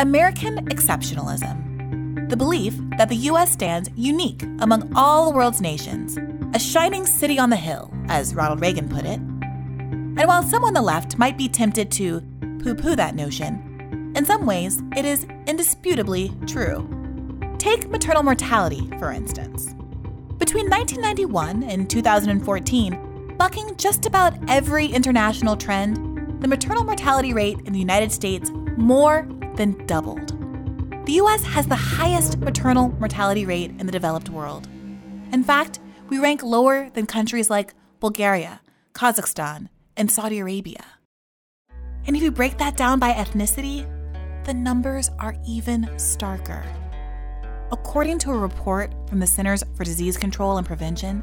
American exceptionalism. The belief that the US stands unique among all the world's nations, a shining city on the hill, as Ronald Reagan put it. And while some on the left might be tempted to poo poo that notion, in some ways it is indisputably true. Take maternal mortality, for instance. Between 1991 and 2014, bucking just about every international trend, the maternal mortality rate in the United States more than doubled. The US has the highest maternal mortality rate in the developed world. In fact, we rank lower than countries like Bulgaria, Kazakhstan, and Saudi Arabia. And if you break that down by ethnicity, the numbers are even starker. According to a report from the Centers for Disease Control and Prevention,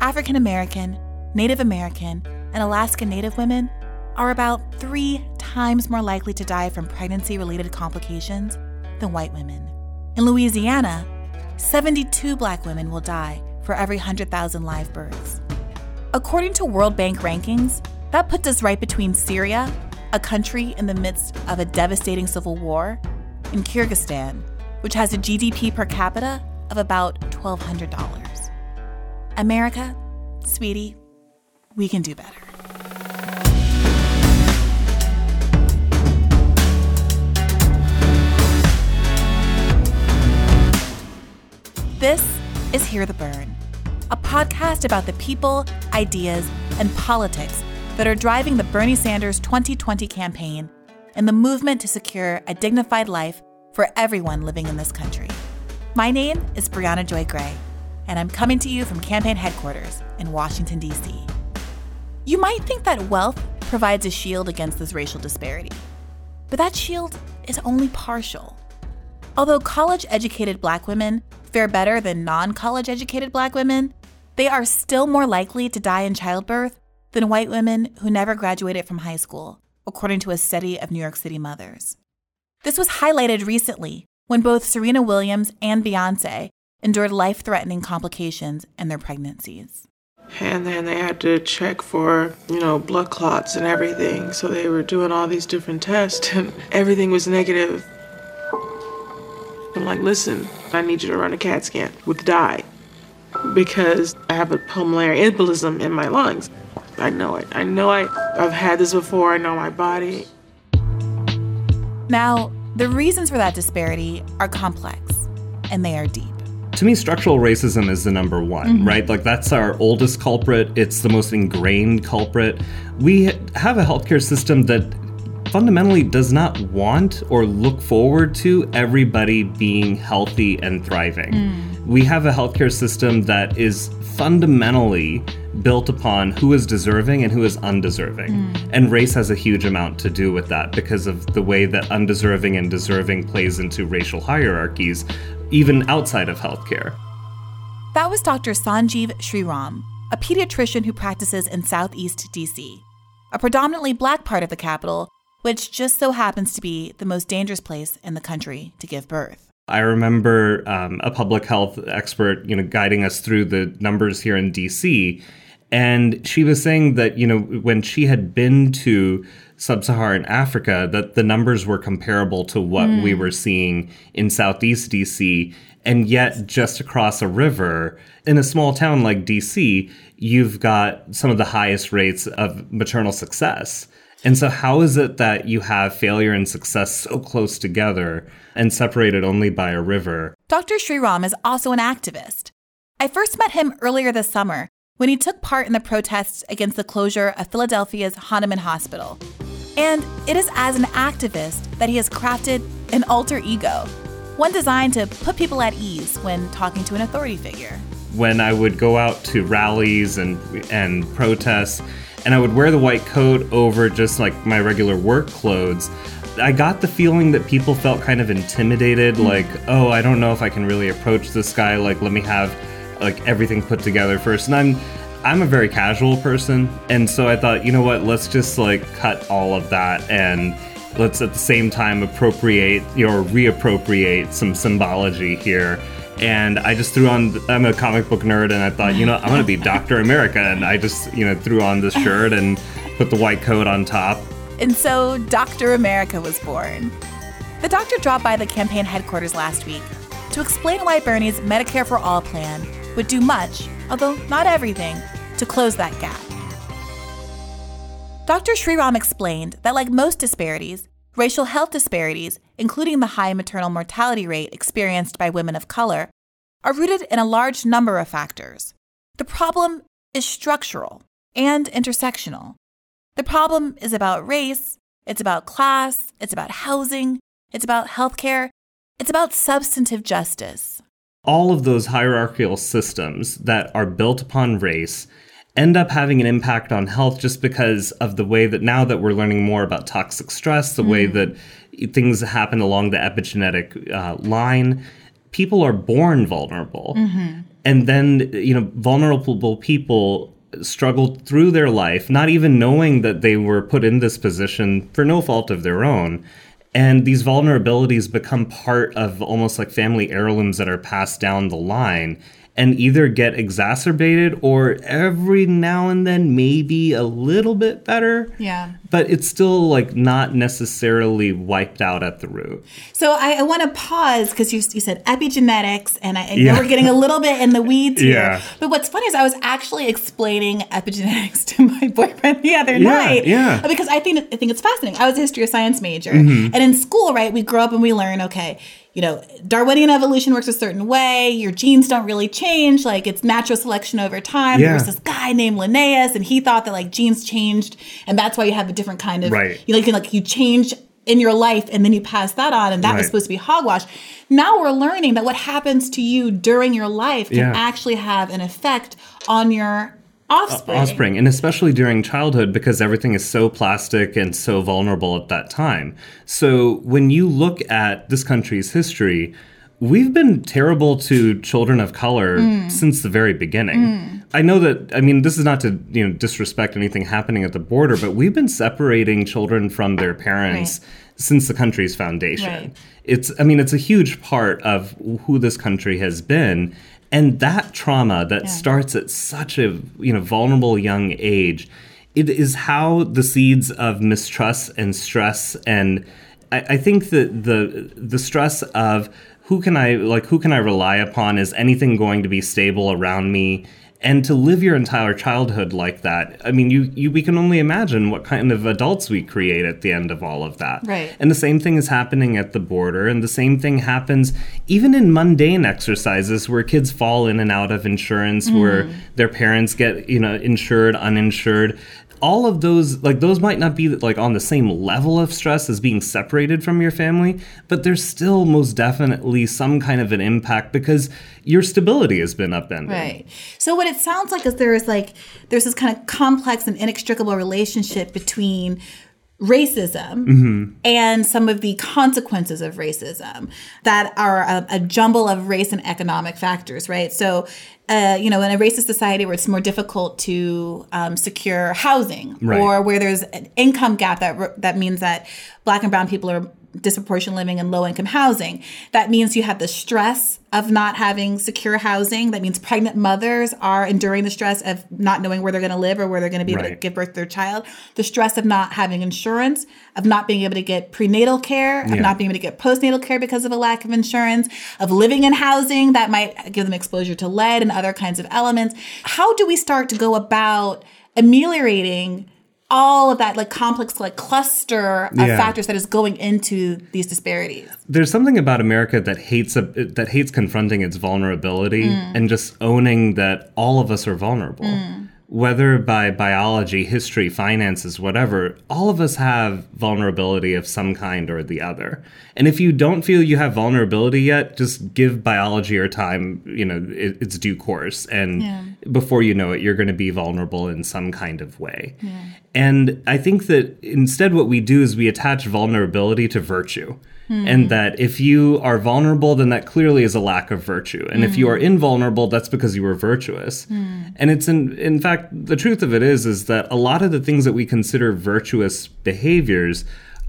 African American, Native American, and Alaska Native women are about three times more likely to die from pregnancy related complications than white women. In Louisiana, 72 black women will die for every 100,000 live births. According to World Bank rankings, that puts us right between Syria, a country in the midst of a devastating civil war, and Kyrgyzstan, which has a GDP per capita of about $1,200. America, sweetie, we can do better. This is Hear the Bern, a podcast about the people, ideas, and politics that are driving the Bernie Sanders 2020 campaign and the movement to secure a dignified life for everyone living in this country. My name is Briahna Joy Gray, and I'm coming to you from campaign headquarters in Washington, D.C. You might think that wealth provides a shield against this racial disparity, but that shield is only partial. Although college educated black women fare better than non college educated black women, they are still more likely to die in childbirth than white women who never graduated from high school, according to a study of New York City mothers. This was highlighted recently when both Serena Williams and Beyonce endured life threatening complications in their pregnancies. And then they had to check for, you know, blood clots and everything. So they were doing all these different tests, and everything was negative. I'm like, listen, I need you to run a CAT scan with dye because I have a pulmonary embolism in my lungs. I know it. I know I, I've had this before. I know my body. Now, the reasons for that disparity are complex and they are deep. To me, structural racism is the number one, mm-hmm. right? Like, that's our oldest culprit. It's the most ingrained culprit. We have a healthcare system that fundamentally does not want or look forward to everybody being healthy and thriving. Mm. We have a healthcare system that is fundamentally built upon who is deserving and who is undeserving. Mm. And race has a huge amount to do with that because of the way that undeserving and deserving plays into racial hierarchies, even outside of healthcare. That was Dr. Sanjeev Sriram, a pediatrician who practices in Southeast DC, a predominantly black part of the capital which just so happens to be the most dangerous place in the country to give birth. I remember um, a public health expert, you know, guiding us through the numbers here in DC, and she was saying that you know when she had been to sub-Saharan Africa, that the numbers were comparable to what mm. we were seeing in Southeast DC, and yet just across a river in a small town like DC, you've got some of the highest rates of maternal success. And so, how is it that you have failure and success so close together and separated only by a river? Dr. Sriram is also an activist. I first met him earlier this summer when he took part in the protests against the closure of Philadelphia's Hahnemann Hospital. And it is as an activist that he has crafted an alter ego, one designed to put people at ease when talking to an authority figure. When I would go out to rallies and, and protests, and I would wear the white coat over just like my regular work clothes. I got the feeling that people felt kind of intimidated, mm. like, oh, I don't know if I can really approach this guy. Like, let me have like everything put together first. And I'm I'm a very casual person, and so I thought, you know what, let's just like cut all of that and let's at the same time appropriate or reappropriate some symbology here and I just threw on. I'm a comic book nerd, and I thought, you know, I'm gonna be Doctor America, and I just, you know, threw on this shirt and put the white coat on top. And so Doctor America was born. The doctor dropped by the campaign headquarters last week to explain why Bernie's Medicare for All plan would do much, although not everything, to close that gap. Dr. Sriram explained that, like most disparities, racial health disparities, including the high maternal mortality rate experienced by women of color, are rooted in a large number of factors. The problem is structural and intersectional. The problem is about race, it's about class, it's about housing, it's about healthcare, it's about substantive justice. All of those hierarchical systems that are built upon race end up having an impact on health just because of the way that now that we're learning more about toxic stress, the mm. way that things happen along the epigenetic uh, line, people are born vulnerable. Mm-hmm. And then, you know, vulnerable people struggle through their life, not even knowing that they were put in this position for no fault of their own. And these vulnerabilities become part of almost like family heirlooms that are passed down the line and either get exacerbated or every now and then maybe a little bit better. Yeah. But it's still like not necessarily wiped out at the root. So I, I want to pause because you, you said epigenetics, and I, I yeah. know we're getting a little bit in the weeds here. Yeah. But what's funny is I was actually explaining epigenetics to my boyfriend the other yeah, night. Yeah. Because I think I think it's fascinating. I was a history of science major, mm-hmm. and in school, right, we grow up and we learn okay you know, Darwinian evolution works a certain way. Your genes don't really change. Like it's natural selection over time. Yeah. There was this guy named Linnaeus, and he thought that like genes changed, and that's why you have a different kind of right. You like, like you change in your life, and then you pass that on, and that right. was supposed to be hogwash. Now we're learning that what happens to you during your life can yeah. actually have an effect on your offspring. Uh, offspring, and especially during childhood because everything is so plastic and so vulnerable at that time. So when you look at this country's history, we've been terrible to children of color mm. since the very beginning. Mm. I know that I mean this is not to, you know, disrespect anything happening at the border, but we've been separating children from their parents right. since the country's foundation. Right. It's I mean it's a huge part of who this country has been and that trauma that yeah. starts at such a you know vulnerable young age it is how the seeds of mistrust and stress and I, I think that the the stress of who can I like who can I rely upon is anything going to be stable around me and to live your entire childhood like that i mean you, you we can only imagine what kind of adults we create at the end of all of that. Right. And the same thing is happening at the border and the same thing happens even in mundane exercises where kids fall in and out of insurance mm. where their parents get you know insured uninsured all of those like those might not be like on the same level of stress as being separated from your family but there's still most definitely some kind of an impact because your stability has been upended. Right. So what it sounds like is there's like there's this kind of complex and inextricable relationship between racism mm-hmm. and some of the consequences of racism that are a, a, jumble of race and economic factors, right? So, uh, you know, in a racist society where it's more difficult to um, secure housing, right. or where there's an income gap that that means that black and brown people are disproportionate living in low income housing. That means you have the stress of not having secure housing. That means pregnant mothers are enduring the stress of not knowing where they're going to live or where they're going to be right. able to give birth to their child. The stress of not having insurance, of not being able to get prenatal care, of yeah. not being able to get postnatal care because of a lack of insurance, of living in housing that might give them exposure to lead and other kinds of elements. How do we start to go about ameliorating all of that like complex like cluster of yeah. factors that is going into these disparities. There's something about America that hates a, that hates confronting its vulnerability mm. and just owning that all of us are vulnerable. Mm whether by biology, history, finances, whatever, all of us have vulnerability of some kind or the other. And if you don't feel you have vulnerability yet, just give biology your time, you know, it, its due course. And yeah. before you know it, you're going to be vulnerable in some kind of way. Yeah. And I think that instead, what we do is we attach vulnerability to virtue. Mm. And that if you are vulnerable, then that clearly is a lack of virtue. And mm. if you are hmm. invulnerable, that's because you were virtuous. Mm. And it's in in fact the truth of it is is that a lot of the things that we consider virtuous behaviors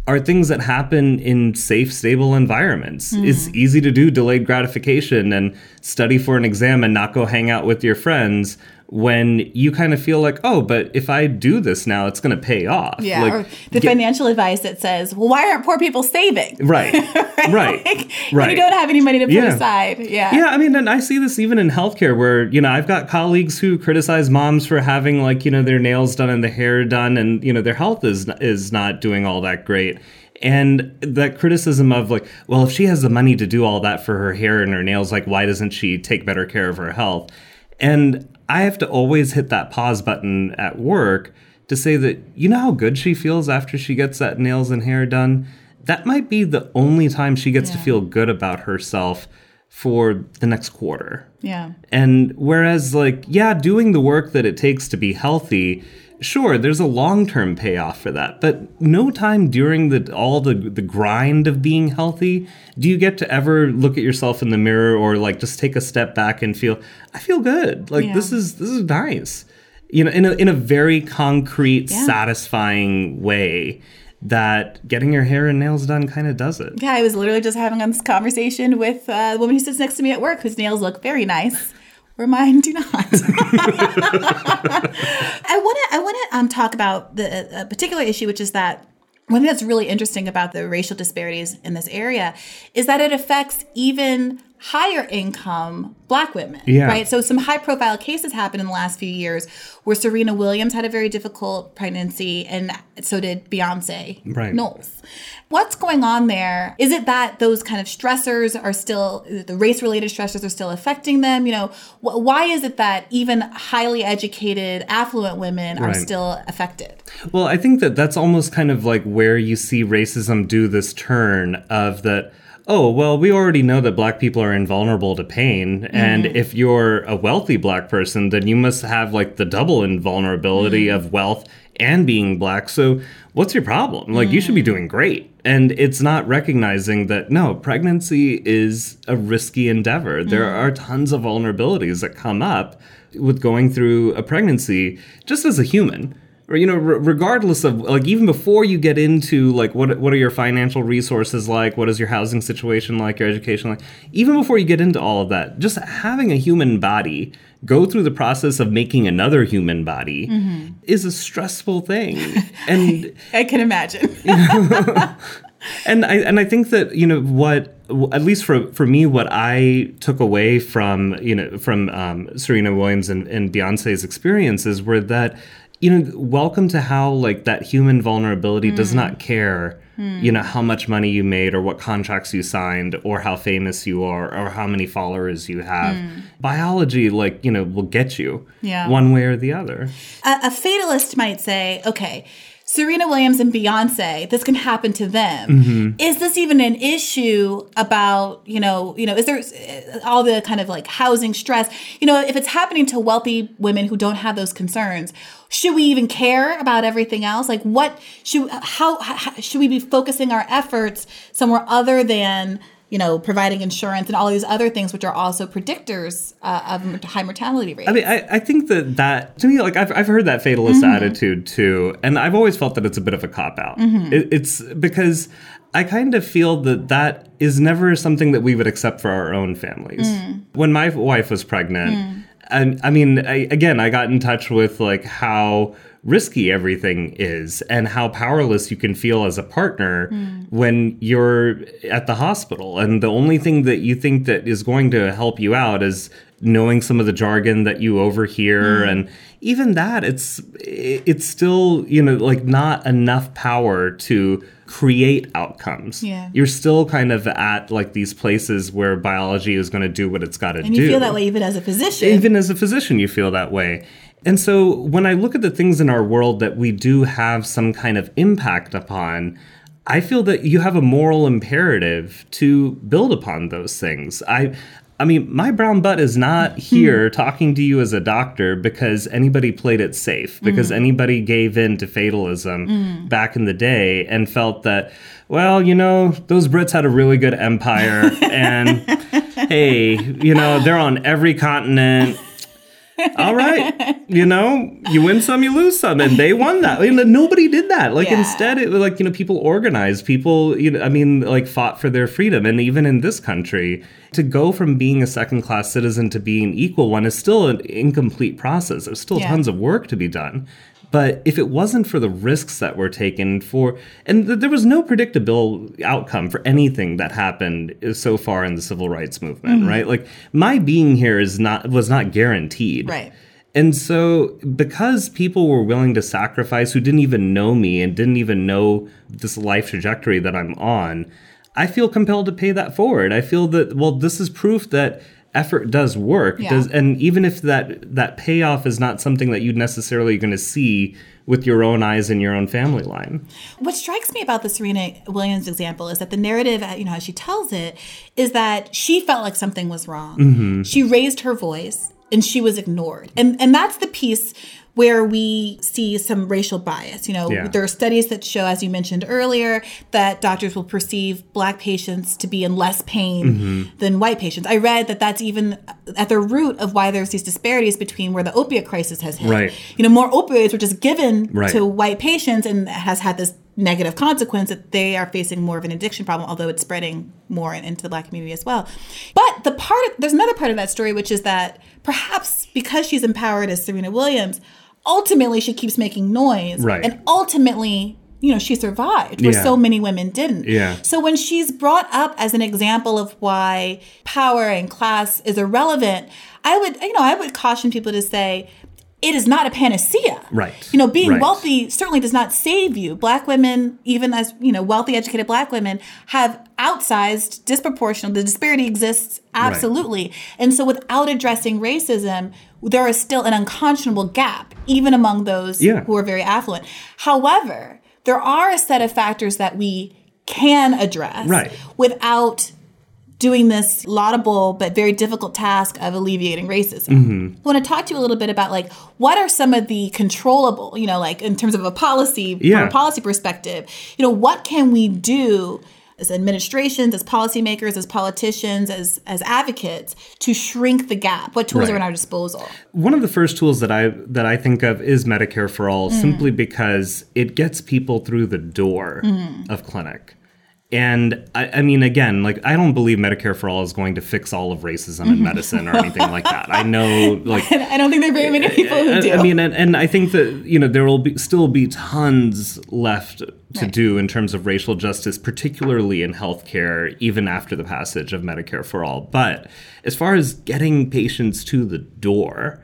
are things that happen in safe, stable environments. Mm. It's easy to do delayed gratification and study for an exam and not go hang out with your friends when you kind of feel like, oh, but if I do this now, it's going to pay off. Yeah. Like, or the get- financial advice that says, well, why aren't poor people saving? Right. right. Like, right. You don't have any money to put Yeah. aside. Yeah. Yeah, I mean, and I see this even in healthcare where, you know, I've got colleagues who criticize moms for having like, you know, their nails done and the hair done and, you know, their health is is not doing all that great. And that criticism of like, well, if she has the money to do all that for her hair and her nails, like why doesn't she take better care of her health? And I have to always hit that pause button at work to say that you know how good she feels after she gets that nails and hair done? That might be the only time she gets to feel good about herself for the next quarter. Yeah. And whereas, like, yeah, doing the work that it takes to be healthy, sure, there's a long term payoff for that. But no time during the all the the grind of being healthy do you get to ever look at yourself in the mirror or like just take a step back and feel, I feel good. Like Yeah. this is this is nice. You know, in a in a very concrete, Yeah. satisfying way that getting your hair and nails done kind of does it. Yeah, I was literally just having this conversation with uh, the woman who sits next to me at work whose nails look very nice. Where mine do not. I want to. I want to um, talk about the particular issue, which is that one thing that's really interesting about the racial disparities in this area is that it affects even higher income black women Yeah. right so some high profile cases happened in the last few years where serena williams had a very difficult pregnancy and so did beyonce Right. knowles what's going on there is it that those kind of stressors are still the race related stressors are still affecting them you know wh- why is it that even highly educated affluent women are still affected Well, I think that that's almost kind of like where you see racism do this turn of that. Oh, well, we already know that black people are invulnerable to pain. And mm-hmm. if you're a wealthy black person, then you must have like the double invulnerability mm-hmm. of wealth and being black. So, what's your problem? Like, you should be mm. doing great. And it's not recognizing that no, pregnancy is a risky endeavor. There mm-hmm. are tons of vulnerabilities that come up with going through a pregnancy just as a human or you know re- regardless of like even before you get into like what what are your financial resources like? What is your housing situation like? Your education like? Even before you get into all of that just having a human body go through the process of making another human body is a stressful thing. And i can imagine. And I and I think that you know what at least for for me what I took away from you know from um, Serena Williams and, and Beyonce's experiences were that you know welcome to how like that human vulnerability does not hmm. care hmm. you know how much money you made or what contracts you signed or how famous you are or how many followers you have. Hmm. Biology like you know will get you Yeah. one way or the other. A, a fatalist might say, okay, Serena Williams and Beyonce, this can happen to them. Mm-hmm. Is this even an issue about, you know, you know, is there uh, all the kind of like housing stress? You know, if it's happening to wealthy women who don't have those concerns, should we even care about everything else? Like what should how, how should we be focusing our efforts somewhere other than you know, providing insurance and all these other things, which are also predictors uh, of high mortality rates. I mean, I, I think that that to me, like I've, I've heard that fatalist mm-hmm. attitude too, and I've always felt that it's a bit of a cop out. Mm-hmm. It, it's because I kind of feel that that is never something that we would accept for our own families. Mm. When my wife was pregnant, mm. and I mean, I, again, I got in touch with like how risky everything is and how powerless you can feel as a partner hmm. when you're at the hospital and the only thing that you think that is going to help you out is knowing some of the jargon that you overhear hmm. and even that it's it's still you know like not enough power to create outcomes Yeah. you're still kind of at like these places where biology is going to do what it's got to do and you feel that way even as a physician. even as a physician, you feel that way. And so when I look at the things in our world that we do have some kind of impact upon, I feel that you have a moral imperative to build upon those things. I I mean, my brown butt is not hmm. here talking to you as a doctor because anybody played it safe, hmm. because anybody gave in to fatalism hmm. back in the day and felt that, well, you know, those Brits had a really good empire and hey, you know, they're on every continent All right, you know, you win some, you lose some, and they won that. Mean, nobody did that. Like Yeah. instead, it was like you know, people organized, people, you know, I mean, like fought for their freedom, and even in this country, to go from being a second class citizen to being equal one is still an incomplete process. There's still Yeah. tons of work to be done. But if it wasn't for the risks that were taken for, and th- there was no predictable outcome for anything that happened so far in the civil rights movement, Mm-hmm. right? Like my being here is not was not guaranteed, Right. and so, because people were willing to sacrifice who didn't even know me and didn't even know this life trajectory that I'm on, I feel compelled to pay that forward. I feel that, well, this is proof that effort does work. Yeah. Does, and even if that, that payoff is not something that you necessarily going to see with your own eyes in your own family line. What strikes me about the Serena Williams example is that the narrative, you know, as she tells it, is that she felt like something was wrong. Mm-hmm. She raised her voice and she was ignored, and and that's the piece where we see some racial bias. You know, Yeah. there are studies that show, as you mentioned earlier, that doctors will perceive black patients to be in less pain Mm-hmm. than white patients. I read that that's even at the root of why there's these disparities between where the opiate crisis has hit. Right. You know, more opioids were just given Right. to white patients and has had this negative consequence that they are facing more of an addiction problem, although it's spreading more into the black community as well. But the part, there's another part of that story, which is that perhaps because she's empowered as Serena Williams, ultimately she keeps making noise. Right. And ultimately, you know, she survived where Yeah. so many women didn't. Yeah. So when she's brought up as an example of why power and class is irrelevant, I would, you know, I would caution people to say, it is not a panacea. Right. You know, being Right. wealthy certainly does not save you. Black women, even as, you know, wealthy, educated black women, have outsized, disproportional, the disparity exists absolutely. And so without addressing racism, there is still an unconscionable gap, even among those Yeah. who are very affluent. However, there are a set of factors that we can address Right. without doing this laudable but very difficult task of alleviating racism. Mm-hmm. I want to talk to you a little bit about like what are some of the controllable, you know, like in terms of a policy Yeah. from a policy perspective, you know, what can we do as administrations, as policymakers, as politicians, as as advocates to shrink the gap? What tools are in our disposal? One of the first tools that I that I think of is Medicare for All, simply because it gets people through the door of clinic. And I, I mean, again, like I don't believe Medicare for All is going to fix all of racism in mm-hmm. medicine or anything like that. I know, like I don't think there are very many eh, people who eh, I- do. I mean, and, and I think that you know there will be still be tons left to Right. do in terms of racial justice, particularly in healthcare, even after the passage of Medicare for All. But as far as getting patients to the door,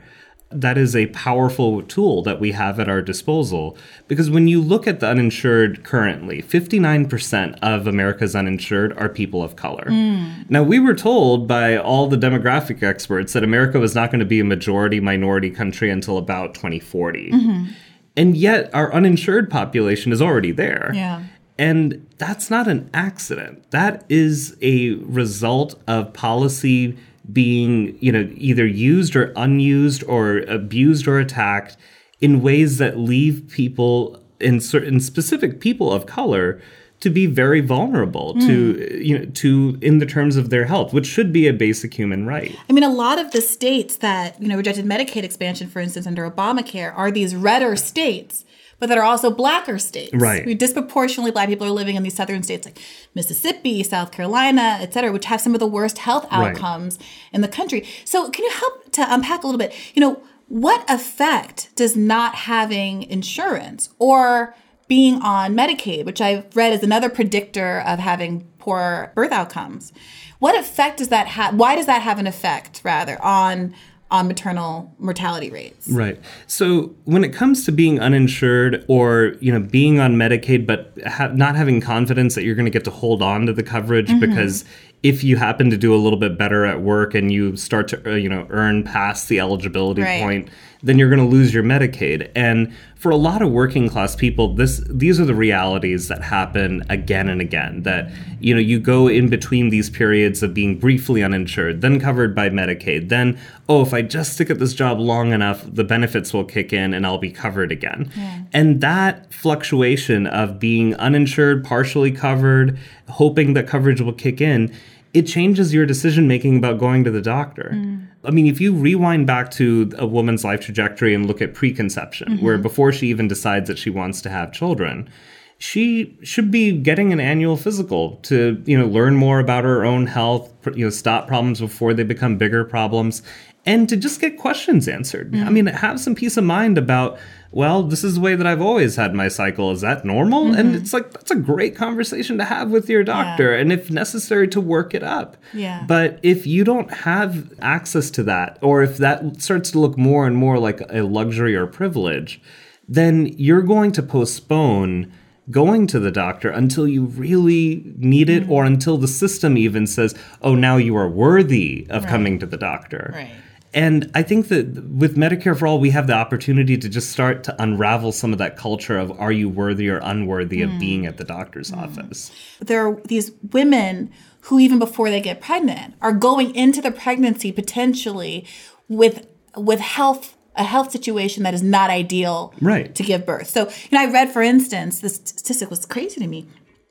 that is a powerful tool that we have at our disposal. Because when you look at the uninsured currently 59% of america's uninsured are people of color. Hmm. Now we were told by all the demographic experts that america was not going to be a majority minority country until about 2040 mm-hmm. and yet our uninsured population is already there. Yeah. and that's not an accident. That is a result of policy being, you know, either used or unused or abused or attacked in ways that leave people in certain specific people of color to be very vulnerable to hmm. you know to in the terms of their health, which should be a basic human right. I mean, a lot of the states that you know rejected Medicaid expansion, for instance, under Obamacare, are these redder states, but that are also blacker states. Right. We disproportionately black people are living in these southern states like Mississippi, South Carolina, et cetera, which have some of the worst health Right. outcomes in the country. So, can you help to unpack a little bit? You know, what effect does not having insurance or being on Medicaid, which I've read is another predictor of having poor birth outcomes. What effect does that have? Why does that have an effect, rather, on on maternal mortality rates? Right. So when it comes to being uninsured or you know being on Medicaid but ha- not having confidence that you're going to get to hold on to the coverage Mm-hmm. because if you happen to do a little bit better at work and you start to uh, you know earn past the eligibility Right. point, then you're going to lose your Medicaid. And for a lot of working class people, this these are the realities that happen again and again. That you know you go in between these periods of being briefly uninsured, then covered by Medicaid, then oh if I just stick at this job long enough, the benefits will kick in and I'll be covered again. And that fluctuation of being uninsured, partially covered, hoping that coverage will kick in, it changes your decision making about going to the doctor. Mm. I mean, if you rewind back to a woman's life trajectory and look at preconception, mm-hmm. where before she even decides that she wants to have children, she should be getting an annual physical to, you know, learn more about her own health, you know, stop problems before they become bigger problems, and to just get questions answered. I mean, mm-hmm. have some peace of mind about, well, this is the way that I've always had my cycle. Is that normal? And mm-hmm. it's like that's a great conversation to have with your doctor, and if necessary, to work it up. Yeah. But if you don't have access to that, or if that starts to look more and more like a luxury or privilege, then you're going to postpone going to the doctor until you really need it mm-hmm. or until the system even says, oh, now you are worthy of coming to the doctor. Right. And I think that with Medicare for All, we have the opportunity to just start to unravel some of that culture of are you worthy or unworthy of mm. being at the doctor's mm. office? there are these women who even before they get pregnant are going into the pregnancy potentially with with health a health situation that is not ideal Right. to give birth. So, you know, I read for instance, this statistic was crazy to me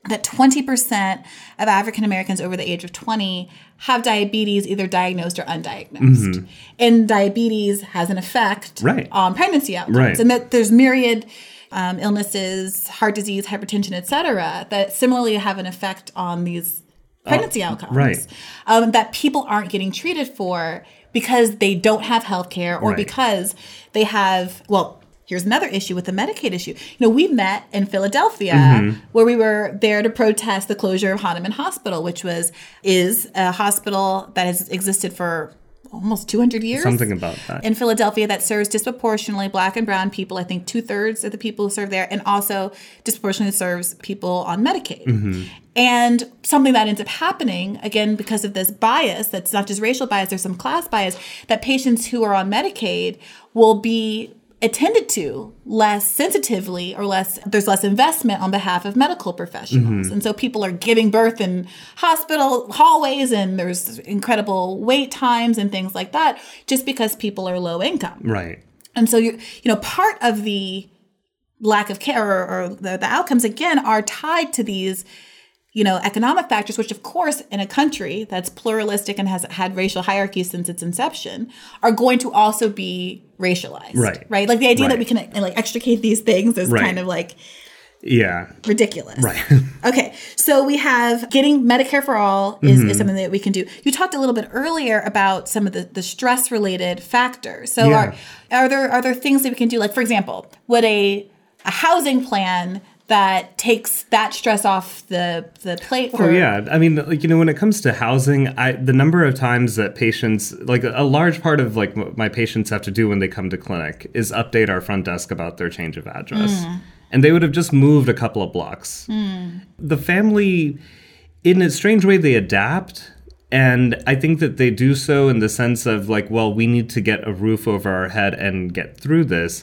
that 20% of African Americans over the age of 20 have diabetes either diagnosed or undiagnosed. And diabetes has an effect Mm-hmm. Right. on pregnancy outcomes. Right. And that there's myriad um, illnesses, heart disease, hypertension, et cetera, that similarly have an effect on these pregnancy outcomes. Oh, right. Um, that people aren't getting treated for because they don't have health care or Right. because they have, well, here's another issue with the Medicaid issue. You know, we met in Philadelphia Mm-hmm. where we were there to protest the closure of Hahnemann Hospital, which was, is a hospital that has existed for almost 200 years Something about that. in Philadelphia that serves disproportionately black and brown people. I think two thirds of the people who serve there, and also disproportionately serves people on Medicaid. Mm-hmm. And something that ends up happening, again, because of this bias that's not just racial bias, there's some class bias, that patients who are on Medicaid will be attended to less sensitively or less there's less investment on behalf of medical professionals. Mm-hmm. And so people are giving birth in hospital hallways and there's incredible wait times and things like that just because people are low income. Right. and so you you know part of the lack of care or, or the, the outcomes again are tied to these you know economic factors which of course in a country that's pluralistic and has had racial hierarchies since its inception are going to also be racialized Right. right like the idea that we can like extricate these things is Right. kind of like Yeah. ridiculous. Right. okay, so we have getting Medicare for all is, Mm-hmm. is something that we can do. You talked a little bit earlier about some of the, the stress related factors. So Yeah. are are there are there things that we can do? Like for example, would a a housing plan that takes that stress off the the plate oh, for Oh yeah, I mean, like you know, when it comes to housing, I the number of times that patients, like a large part of like what my patients have to do when they come to clinic is update our front desk about their change of address, mm. and they would have just moved a couple of blocks. Mm. The family, in a strange way, they adapt. And I think that they do so in the sense of like, well, we need to get a roof over our head and get through this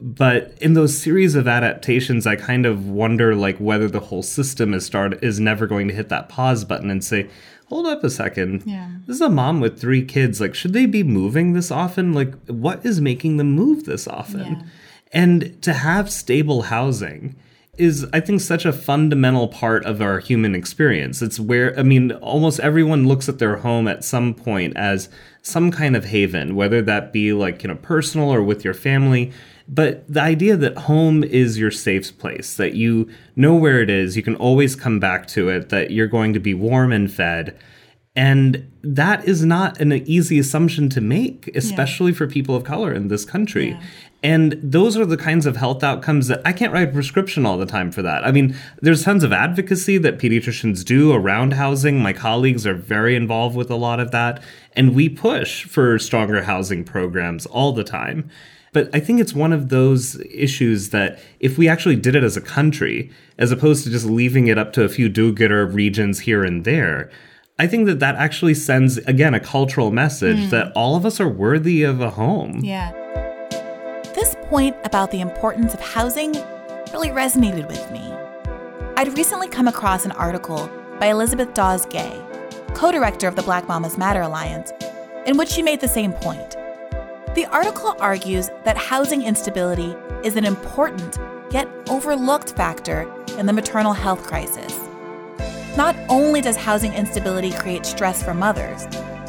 but in those series of adaptations i kind of wonder like whether the whole system is start is never going to hit that pause button and say hold up a second. Yeah. this is a mom with three kids. Like should they be moving this often? Like what is making them move this often? Yeah. and to have stable housing is i think such a fundamental part of our human experience. It's where i mean almost everyone looks at their home at some point as some kind of haven whether that be like you know personal or with your family but the idea that home is your safe place that you know where it is you can always come back to it that you're going to be warm and fed and that is not an easy assumption to make, especially for people of color in this country. Yeah. And those are the kinds of health outcomes that I can't write a prescription all the time for that. I mean, there's tons of advocacy that pediatricians do around housing. My colleagues are very involved with a lot of that. And we push for stronger housing programs all the time. But I think it's one of those issues that if we actually did it as a country, as opposed to just leaving it up to a few do gooder regions here and there, I think that that actually sends, again, a cultural message hmm. that all of us are worthy of a home. Yeah. This point about the importance of housing really resonated with me. I'd recently come across an article by Elizabeth Dawes Gay, co director of the Black Mamas Matter Alliance, in which she made the same point. The article argues that housing instability is an important yet overlooked factor in the maternal health crisis. Not only does housing instability create stress for mothers,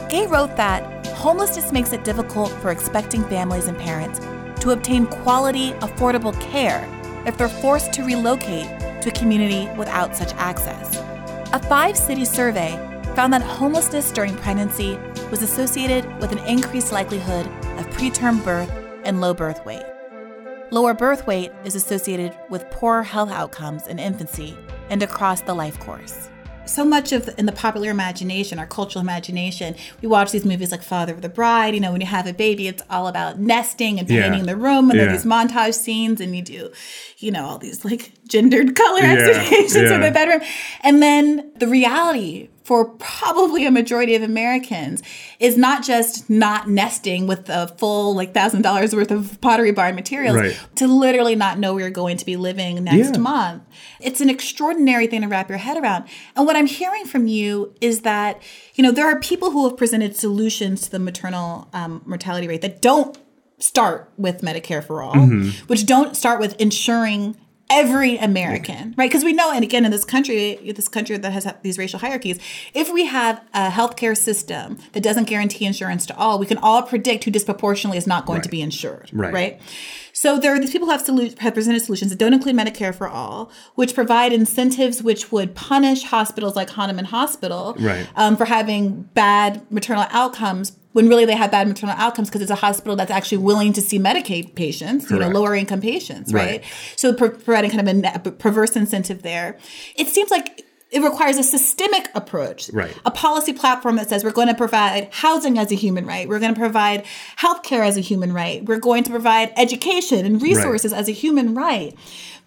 Gay wrote that homelessness makes it difficult for expecting families and parents to obtain quality, affordable care if they're forced to relocate to a community without such access. A five city survey found that homelessness during pregnancy was associated with an increased likelihood preterm birth and low birth weight. Lower birth weight is associated with poorer health outcomes in infancy and across the life course so much of the, in the popular imagination, our cultural imagination, we watch these movies like Father of the Bride. You know, when you have a baby, it's all about nesting and painting yeah. the room, and yeah. there are these montage scenes, and you do, you know, all these like gendered color yeah. explanations yeah. in the bedroom, and then the reality for probably a majority of Americans is not just not nesting with a full like thousand dollars worth of pottery barn materials right. to literally not know where you're going to be living next yeah. month. It's an extraordinary thing to wrap your head around. And what I'm hearing from you is that, you know, there are people who have presented solutions to the maternal um, mortality rate that don't start with Medicare for all, mm-hmm. which don't start with ensuring every American, right? Because we know, and again, in this country, this country that has these racial hierarchies, if we have a healthcare system that doesn't guarantee insurance to all, we can all predict who disproportionately is not going right. to be insured, right. right? So there are these people who have, solu- have presented solutions that don't include Medicare for all, which provide incentives which would punish hospitals like Hahnemann Hospital right. um, for having bad maternal outcomes when really they have bad maternal outcomes because it's a hospital that's actually willing to see Medicaid patients, Correct. you know, lower income patients, right? right. So providing kind of a perverse incentive there. It seems like it requires a systemic approach. Right. A policy platform that says we're going to provide housing as a human right. We're going to provide healthcare as a human right. We're going to provide education and resources right. as a human right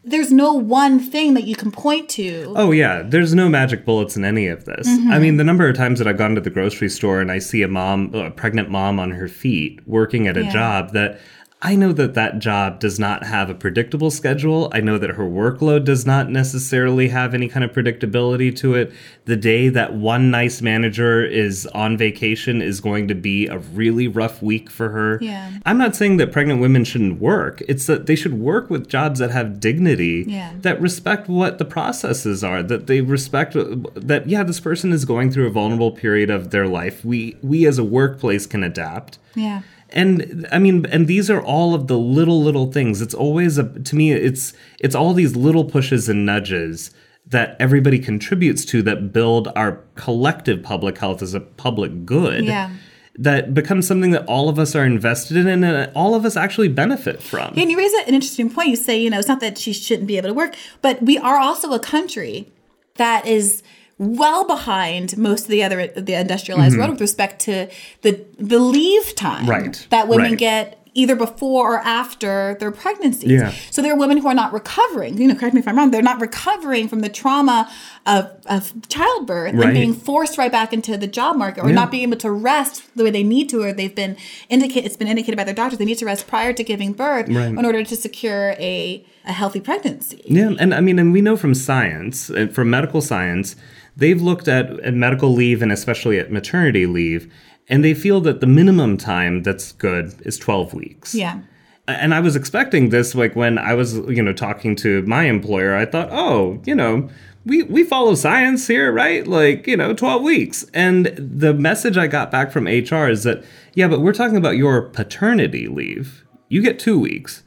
there's no one thing that you can point to. Oh yeah, there's no magic bullets in any of this. Mm-hmm. I mean, the number of times that I've gone to the grocery store and I see a mom, a pregnant mom on her feet working at a yeah. job that I know that that job does not have a predictable schedule. I know that her workload does not necessarily have any kind of predictability to it. The day that one nice manager is on vacation is going to be a really rough week for her. Yeah. I'm not saying that pregnant women shouldn't work. It's that they should work with jobs that have dignity, yeah. that respect what the processes are, that they respect that yeah, this person is going through a vulnerable period of their life. We we as a workplace can adapt. Yeah and i mean and these are all of the little little things it's always a to me it's it's all these little pushes and nudges that everybody contributes to that build our collective public health as a public good yeah that becomes something that all of us are invested in and all of us actually benefit from. Yeah, and you raise an interesting point. You say, you know, it's not that she shouldn't be able to work, but we are also a country that is well behind most of the other the industrialized mm-hmm. world with respect to the the leave time right. that women right. get either before or after their pregnancies. Yeah. So there are women who are not recovering. You know, correct me if I'm wrong. They're not recovering from the trauma of, of childbirth right. and being forced right back into the job market or yeah. not being able to rest the way they need to, or they've been indicated. It's been indicated by their doctors they need to rest prior to giving birth right. in order to secure a a healthy pregnancy. Yeah, and I mean, and we know from science, uh, from medical science they've looked at, at medical leave and especially at maternity leave, and they feel that the minimum time that's good is 12 weeks. Yeah. And I was expecting this, like when I was, you know, talking to my employer, I thought, oh, you know, we, we follow science here, right? Like, you know, 12 weeks. And the message I got back from HR is that, yeah, but we're talking about your paternity leave. You get two weeks.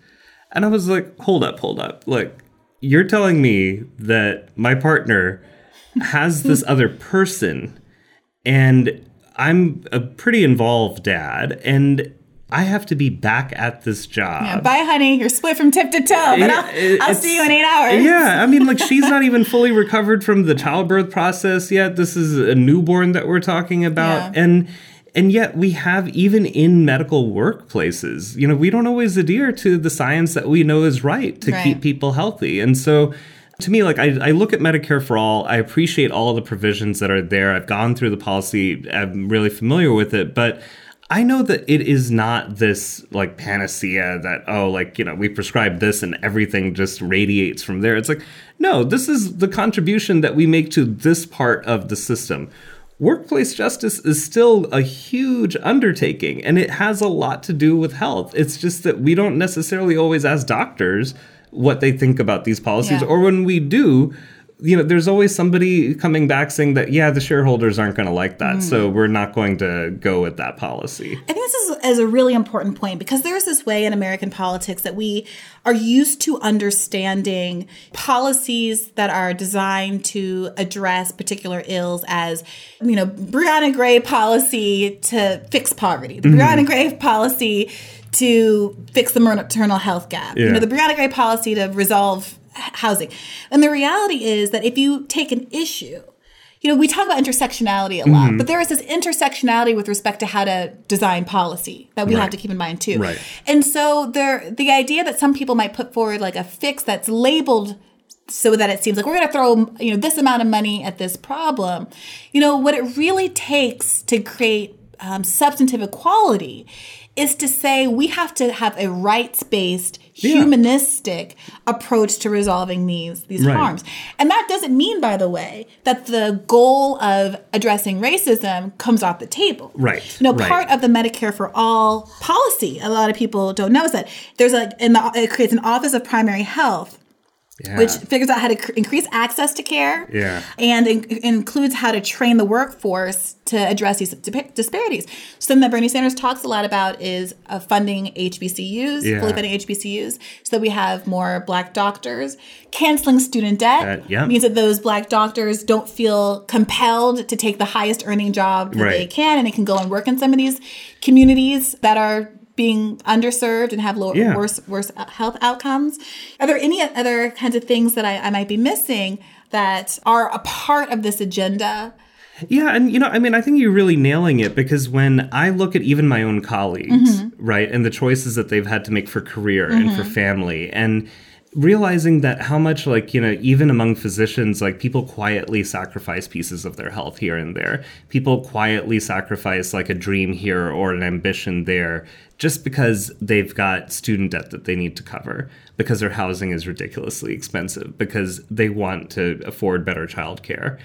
And I was like, hold up, hold up. Like, you're telling me that my partner has this other person and I'm a pretty involved dad and I have to be back at this job. Yeah, bye, honey. You're split from tip to toe, but I'll, I'll see you in eight hours. Yeah, I mean, like she's not even fully recovered from the childbirth process yet. This is a newborn that we're talking about, yeah. and and yet we have even in medical workplaces, you know, we don't always adhere to the science that we know is right to right. keep people healthy, and so to me, like I, I look at Medicare for all, I appreciate all the provisions that are there. I've gone through the policy, I'm really familiar with it, but I know that it is not this like panacea that, oh, like, you know, we prescribe this and everything just radiates from there. It's like, no, this is the contribution that we make to this part of the system. Workplace justice is still a huge undertaking and it has a lot to do with health. It's just that we don't necessarily always, as doctors, what they think about these policies, yeah. or when we do, you know, there's always somebody coming back saying that, yeah, the shareholders aren't going to like that. Mm. So we're not going to go with that policy. I think this is, is a really important point because there's this way in American politics that we are used to understanding policies that are designed to address particular ills as, you know, Briahna Gray policy to fix poverty, the mm-hmm. Briahna Gray policy to fix the maternal health gap, yeah. you know, the Gray policy to resolve housing. And the reality is that if you take an issue, you know, we talk about intersectionality a lot, mm-hmm. but there is this intersectionality with respect to how to design policy that we right. have to keep in mind too. Right. And so there the idea that some people might put forward like a fix that's labeled so that it seems like we're going to throw you know this amount of money at this problem you know what it really takes to create um, substantive equality is to say we have to have a rights based, yeah. humanistic approach to resolving these these right. harms. And that doesn't mean, by the way, that the goal of addressing racism comes off the table. Right. You know, right. part of the Medicare for All policy, a lot of people don't know is that there's a in the, it creates an Office of Primary Health yeah. which figures out how to cr- increase access to care yeah. and in- includes how to train the workforce to address these di- disparities. Something that Bernie Sanders talks a lot about is uh, funding HBCUs, yeah. fully funding HBCUs, so that we have more black doctors. Canceling student debt uh, yeah. means that those black doctors don't feel compelled to take the highest earning job that right. they can, and they can go and work in some of these communities that are being underserved and have lower, yeah. worse worse health outcomes. Are there any other kinds of things that I, I might be missing that are a part of this agenda? Yeah, and you know, I mean, I think you're really nailing it because when I look at even my own colleagues, mm-hmm. right, and the choices that they've had to make for career mm-hmm. and for mm-hmm. family, and realizing that how much like you know even among physicians like people quietly sacrifice pieces of their health here and there. People quietly sacrifice like a dream here or an ambition there just because they've got student debt that they need to cover because their housing is ridiculously expensive because they want to afford better childcare.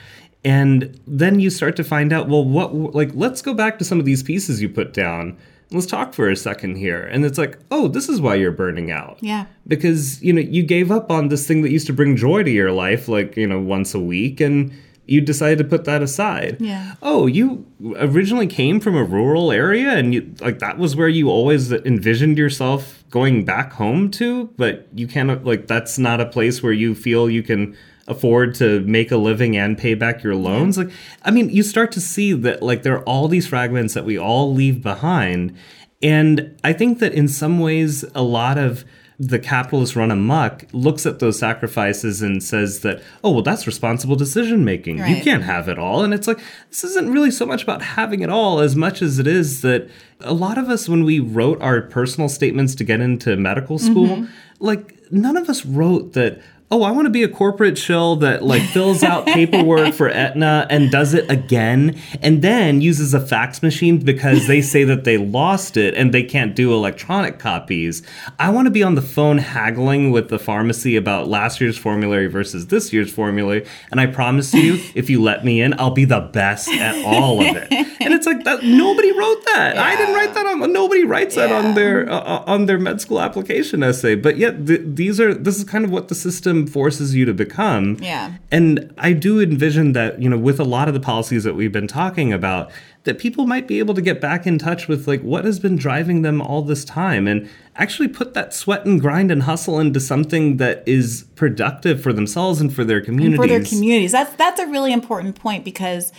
And then you start to find out well what like let's go back to some of these pieces you put down let's talk for a second here. And it's like, oh, this is why you're burning out. Yeah. Because, you know, you gave up on this thing that used to bring joy to your life, like, you know, once a week, and you decided to put that aside. Yeah. Oh, you originally came from a rural area and you like that was where you always envisioned yourself going back home to, but you cannot like that's not a place where you feel you can afford to make a living and pay back your loans like i mean you start to see that like there are all these fragments that we all leave behind and i think that in some ways a lot of the capitalist run amok looks at those sacrifices and says that, oh, well, that's responsible decision making. Right. You can't have it all. And it's like, this isn't really so much about having it all as much as it is that a lot of us, when we wrote our personal statements to get into medical school, mm-hmm. like, none of us wrote that, oh, I want to be a corporate shill that like fills out paperwork for Aetna and does it again and then uses a fax machine because they say that they lost it and they can't do electronic copies. I want to be on the phone haggling with the pharmacy about last year's formulary versus this year's formulary. And I promise you, if you let me in, I'll be the best at all of it. And it's like that. Nobody wrote that. Yeah. I didn't write that on. Nobody writes yeah. that on their uh, uh, on their med school application essay. But yet, th- these are this is kind of what the system forces you to become. Yeah. And I do envision that, you know, with a lot of the policies that we've been talking about, that people might be able to get back in touch with like what has been driving them all this time and actually put that sweat and grind and hustle into something that is productive for themselves and for their communities. And for their communities. That's that's a really important point because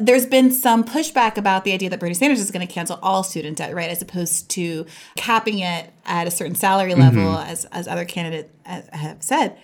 there's been some pushback about the idea that Bernie Sanders is going to cancel all student debt, right, as opposed to capping it at a certain salary level, mm-hmm. as as other candidates have said.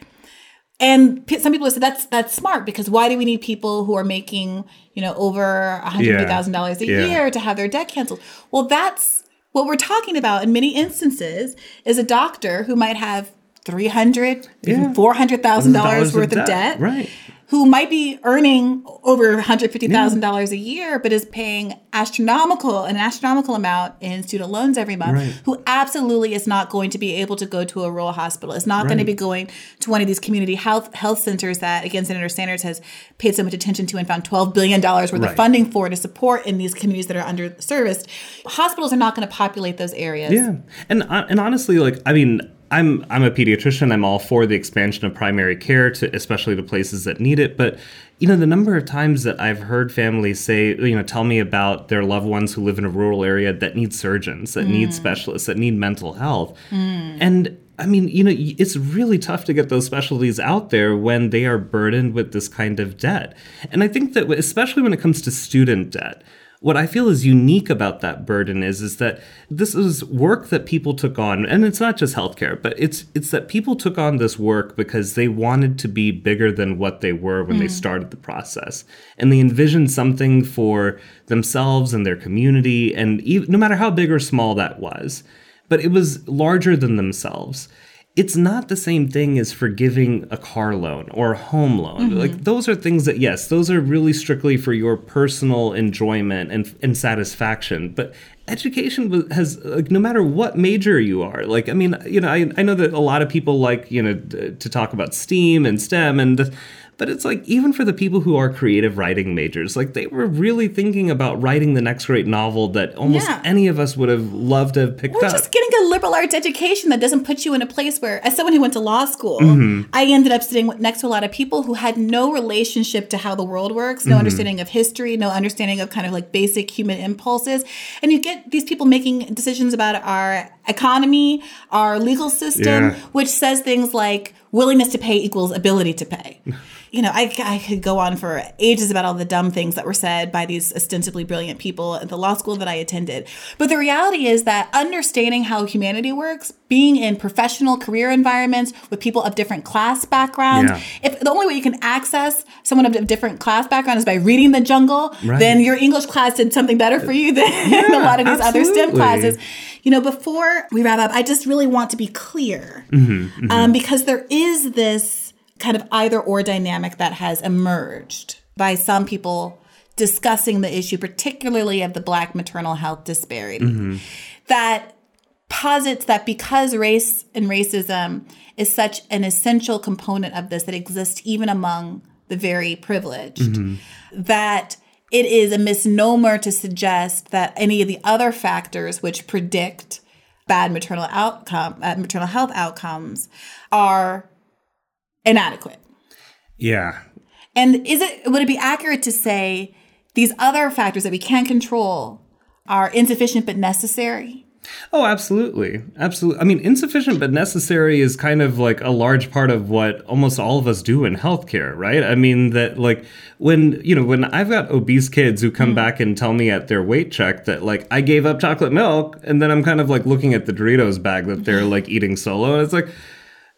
And some people have said that's that's smart because why do we need people who are making you know over one hundred fifty thousand dollars a yeah. year to have their debt canceled? Well, that's what we're talking about in many instances is a doctor who might have three hundred, yeah. four hundred thousand dollars worth of debt, debt, right? Who might be earning over $150,000 yeah. a year, but is paying astronomical, an astronomical amount in student loans every month, right. who absolutely is not going to be able to go to a rural hospital, is not right. going to be going to one of these community health health centers that, again, Senator Sanders has paid so much attention to and found $12 billion worth right. of funding for to support in these communities that are underserviced. Hospitals are not going to populate those areas. Yeah. And, uh, and honestly, like, I mean, I'm I'm a pediatrician. I'm all for the expansion of primary care to especially to places that need it, but you know the number of times that I've heard families say, you know, tell me about their loved ones who live in a rural area that need surgeons, that mm. need specialists, that need mental health. Mm. And I mean, you know, it's really tough to get those specialties out there when they are burdened with this kind of debt. And I think that especially when it comes to student debt, what I feel is unique about that burden is is that this is work that people took on, and it's not just healthcare, but it's it's that people took on this work because they wanted to be bigger than what they were when mm. they started the process, and they envisioned something for themselves and their community, and even, no matter how big or small that was, but it was larger than themselves it's not the same thing as forgiving a car loan or a home loan. Mm-hmm. Like those are things that yes, those are really strictly for your personal enjoyment and and satisfaction. But education has like no matter what major you are. Like I mean, you know, I I know that a lot of people like you know to talk about STEAM and STEM and but it's like even for the people who are creative writing majors, like they were really thinking about writing the next great novel that almost yeah. any of us would have loved to have picked or up. just getting a liberal arts education that doesn't put you in a place where, as someone who went to law school, mm-hmm. I ended up sitting next to a lot of people who had no relationship to how the world works, no mm-hmm. understanding of history, no understanding of kind of like basic human impulses, and you get these people making decisions about our economy, our legal system, yeah. which says things like willingness to pay equals ability to pay. you know, I, I could go on for ages about all the dumb things that were said by these ostensibly brilliant people at the law school that I attended. But the reality is that understanding how humanity works, being in professional career environments with people of different class backgrounds, yeah. if the only way you can access someone of a different class background is by reading The Jungle, right. then your English class did something better for you than yeah, a lot of these absolutely. other STEM classes. You know, before we wrap up, I just really want to be clear mm-hmm, mm-hmm. Um, because there is this kind of either or dynamic that has emerged by some people discussing the issue, particularly of the Black maternal health disparity, mm-hmm. that posits that because race and racism is such an essential component of this that exists even among the very privileged, mm-hmm. that it is a misnomer to suggest that any of the other factors which predict bad maternal outcome, uh, maternal health outcomes, are inadequate. Yeah. And is it would it be accurate to say these other factors that we can't control are insufficient but necessary? Oh, absolutely. Absolutely. I mean, insufficient but necessary is kind of like a large part of what almost all of us do in healthcare, right? I mean, that like when, you know, when I've got obese kids who come mm. back and tell me at their weight check that like I gave up chocolate milk, and then I'm kind of like looking at the Doritos bag that they're like eating solo, and it's like,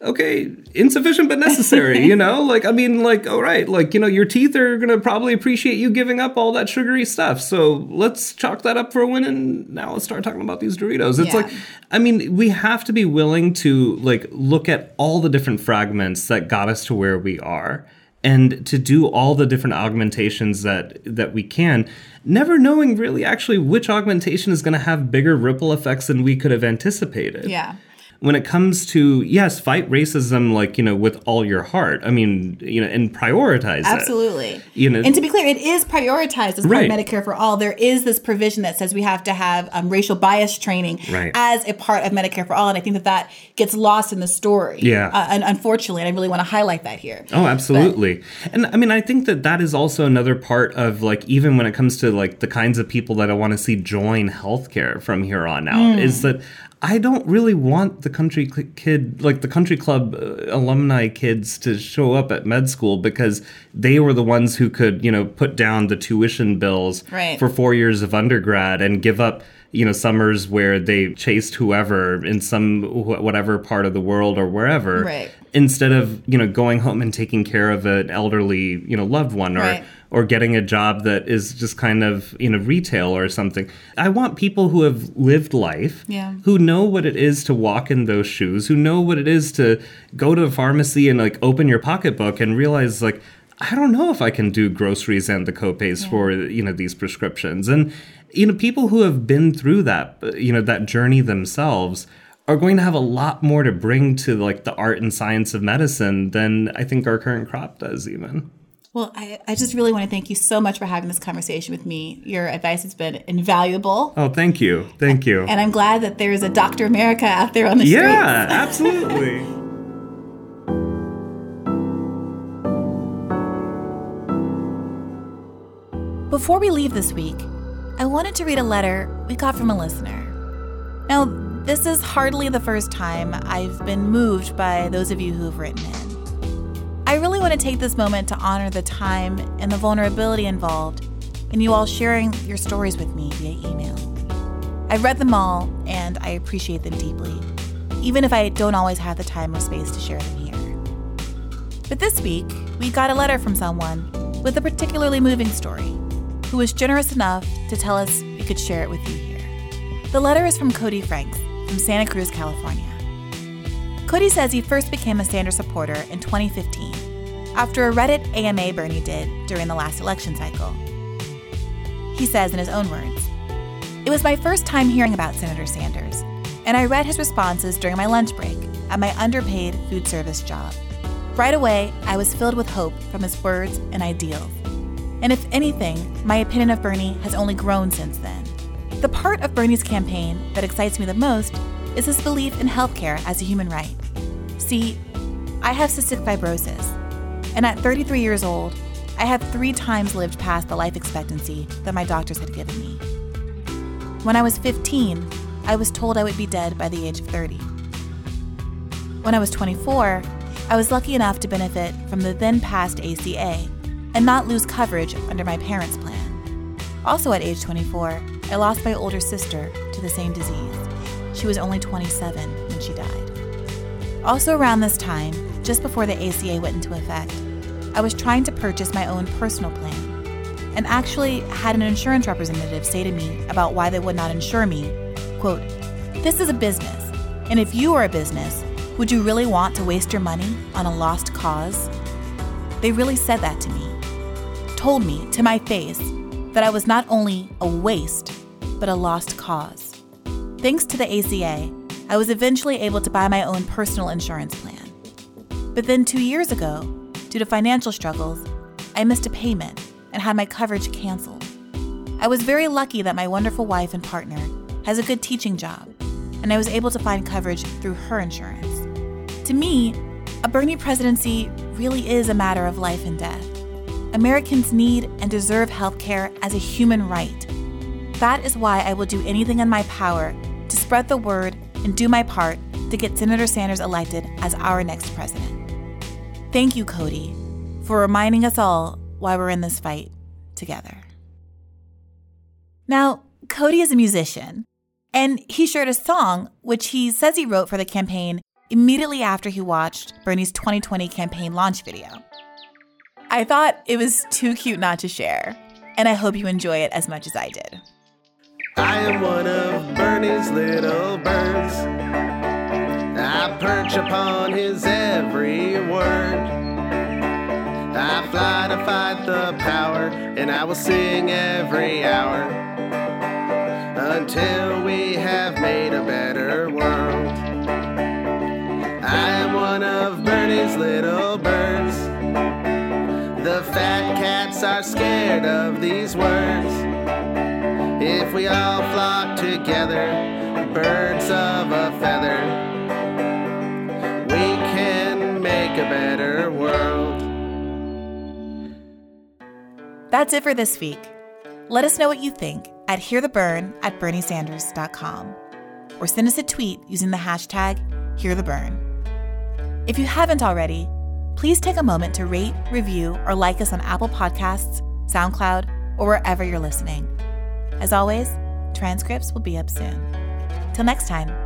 okay, insufficient but necessary, you know? Like, I mean, like, all right, like, you know, your teeth are gonna probably appreciate you giving up all that sugary stuff. So let's chalk that up for a win and now let's start talking about these Doritos. It's yeah. like, I mean, we have to be willing to, like, look at all the different fragments that got us to where we are and to do all the different augmentations that that we can never knowing really actually which augmentation is going to have bigger ripple effects than we could have anticipated yeah when it comes to yes, fight racism like you know with all your heart. I mean, you know, and prioritize absolutely. It, you know, and to be clear, it is prioritized as part right. of Medicare for all. There is this provision that says we have to have um, racial bias training right. as a part of Medicare for all, and I think that that gets lost in the story. Yeah, uh, and unfortunately, and I really want to highlight that here. Oh, absolutely. But, and I mean, I think that that is also another part of like even when it comes to like the kinds of people that I want to see join healthcare from here on out mm. is that I don't really want the country kid, like the country club uh, alumni kids, to show up at med school because they were the ones who could, you know, put down the tuition bills right. for four years of undergrad and give up you know summers where they chased whoever in some whatever part of the world or wherever right. Instead of you know going home and taking care of an elderly you know loved one or right or getting a job that is just kind of you know retail or something. I want people who have lived life, yeah. who know what it is to walk in those shoes, who know what it is to go to a pharmacy and like open your pocketbook and realize like I don't know if I can do groceries and the copays yeah. for you know these prescriptions and you know people who have been through that you know that journey themselves are going to have a lot more to bring to like the art and science of medicine than I think our current crop does even. Well, I, I just really want to thank you so much for having this conversation with me. Your advice has been invaluable. Oh, thank you. Thank you. And I'm glad that there's a Dr. America out there on the streets. Yeah, absolutely. Before we leave this week, I wanted to read a letter we got from a listener. Now, this is hardly the first time I've been moved by those of you who've written in. I really want to take this moment to honor the time and the vulnerability involved in you all sharing your stories with me via email. I've read them all and I appreciate them deeply, even if I don't always have the time or space to share them here. But this week, we got a letter from someone with a particularly moving story who was generous enough to tell us we could share it with you here. The letter is from Cody Franks from Santa Cruz, California. Cody says he first became a Sanders supporter in 2015 after a Reddit AMA Bernie did during the last election cycle. He says in his own words It was my first time hearing about Senator Sanders, and I read his responses during my lunch break at my underpaid food service job. Right away, I was filled with hope from his words and ideals. And if anything, my opinion of Bernie has only grown since then. The part of Bernie's campaign that excites me the most is his belief in healthcare as a human right. See, I have cystic fibrosis, and at 33 years old, I have three times lived past the life expectancy that my doctors had given me. When I was 15, I was told I would be dead by the age of 30. When I was 24, I was lucky enough to benefit from the then passed ACA and not lose coverage under my parents' plan. Also at age 24, I lost my older sister to the same disease. She was only 27 when she died. Also, around this time, just before the ACA went into effect, I was trying to purchase my own personal plan and actually had an insurance representative say to me about why they would not insure me, quote, "This is a business, and if you are a business, would you really want to waste your money on a lost cause?" They really said that to me. Told me to my face that I was not only a waste, but a lost cause. Thanks to the ACA, I was eventually able to buy my own personal insurance plan. But then two years ago, due to financial struggles, I missed a payment and had my coverage canceled. I was very lucky that my wonderful wife and partner has a good teaching job, and I was able to find coverage through her insurance. To me, a Bernie presidency really is a matter of life and death. Americans need and deserve health care as a human right. That is why I will do anything in my power to spread the word and do my part to get Senator Sanders elected as our next president. Thank you, Cody, for reminding us all why we're in this fight together. Now, Cody is a musician, and he shared a song which he says he wrote for the campaign immediately after he watched Bernie's 2020 campaign launch video. I thought it was too cute not to share, and I hope you enjoy it as much as I did. I am one of Bernie's little birds. I perch upon his every word. I fly to fight the power, and I will sing every hour until we have made a better world. I am one of Bernie's little birds. Fat cats are scared of these words. If we all flock together, birds of a feather, we can make a better world. That's it for this week. Let us know what you think at heartheburn at berniesanders.com or send us a tweet using the hashtag heartheburn. If you haven't already, please take a moment to rate, review, or like us on Apple Podcasts, SoundCloud, or wherever you're listening. As always, transcripts will be up soon. Till next time.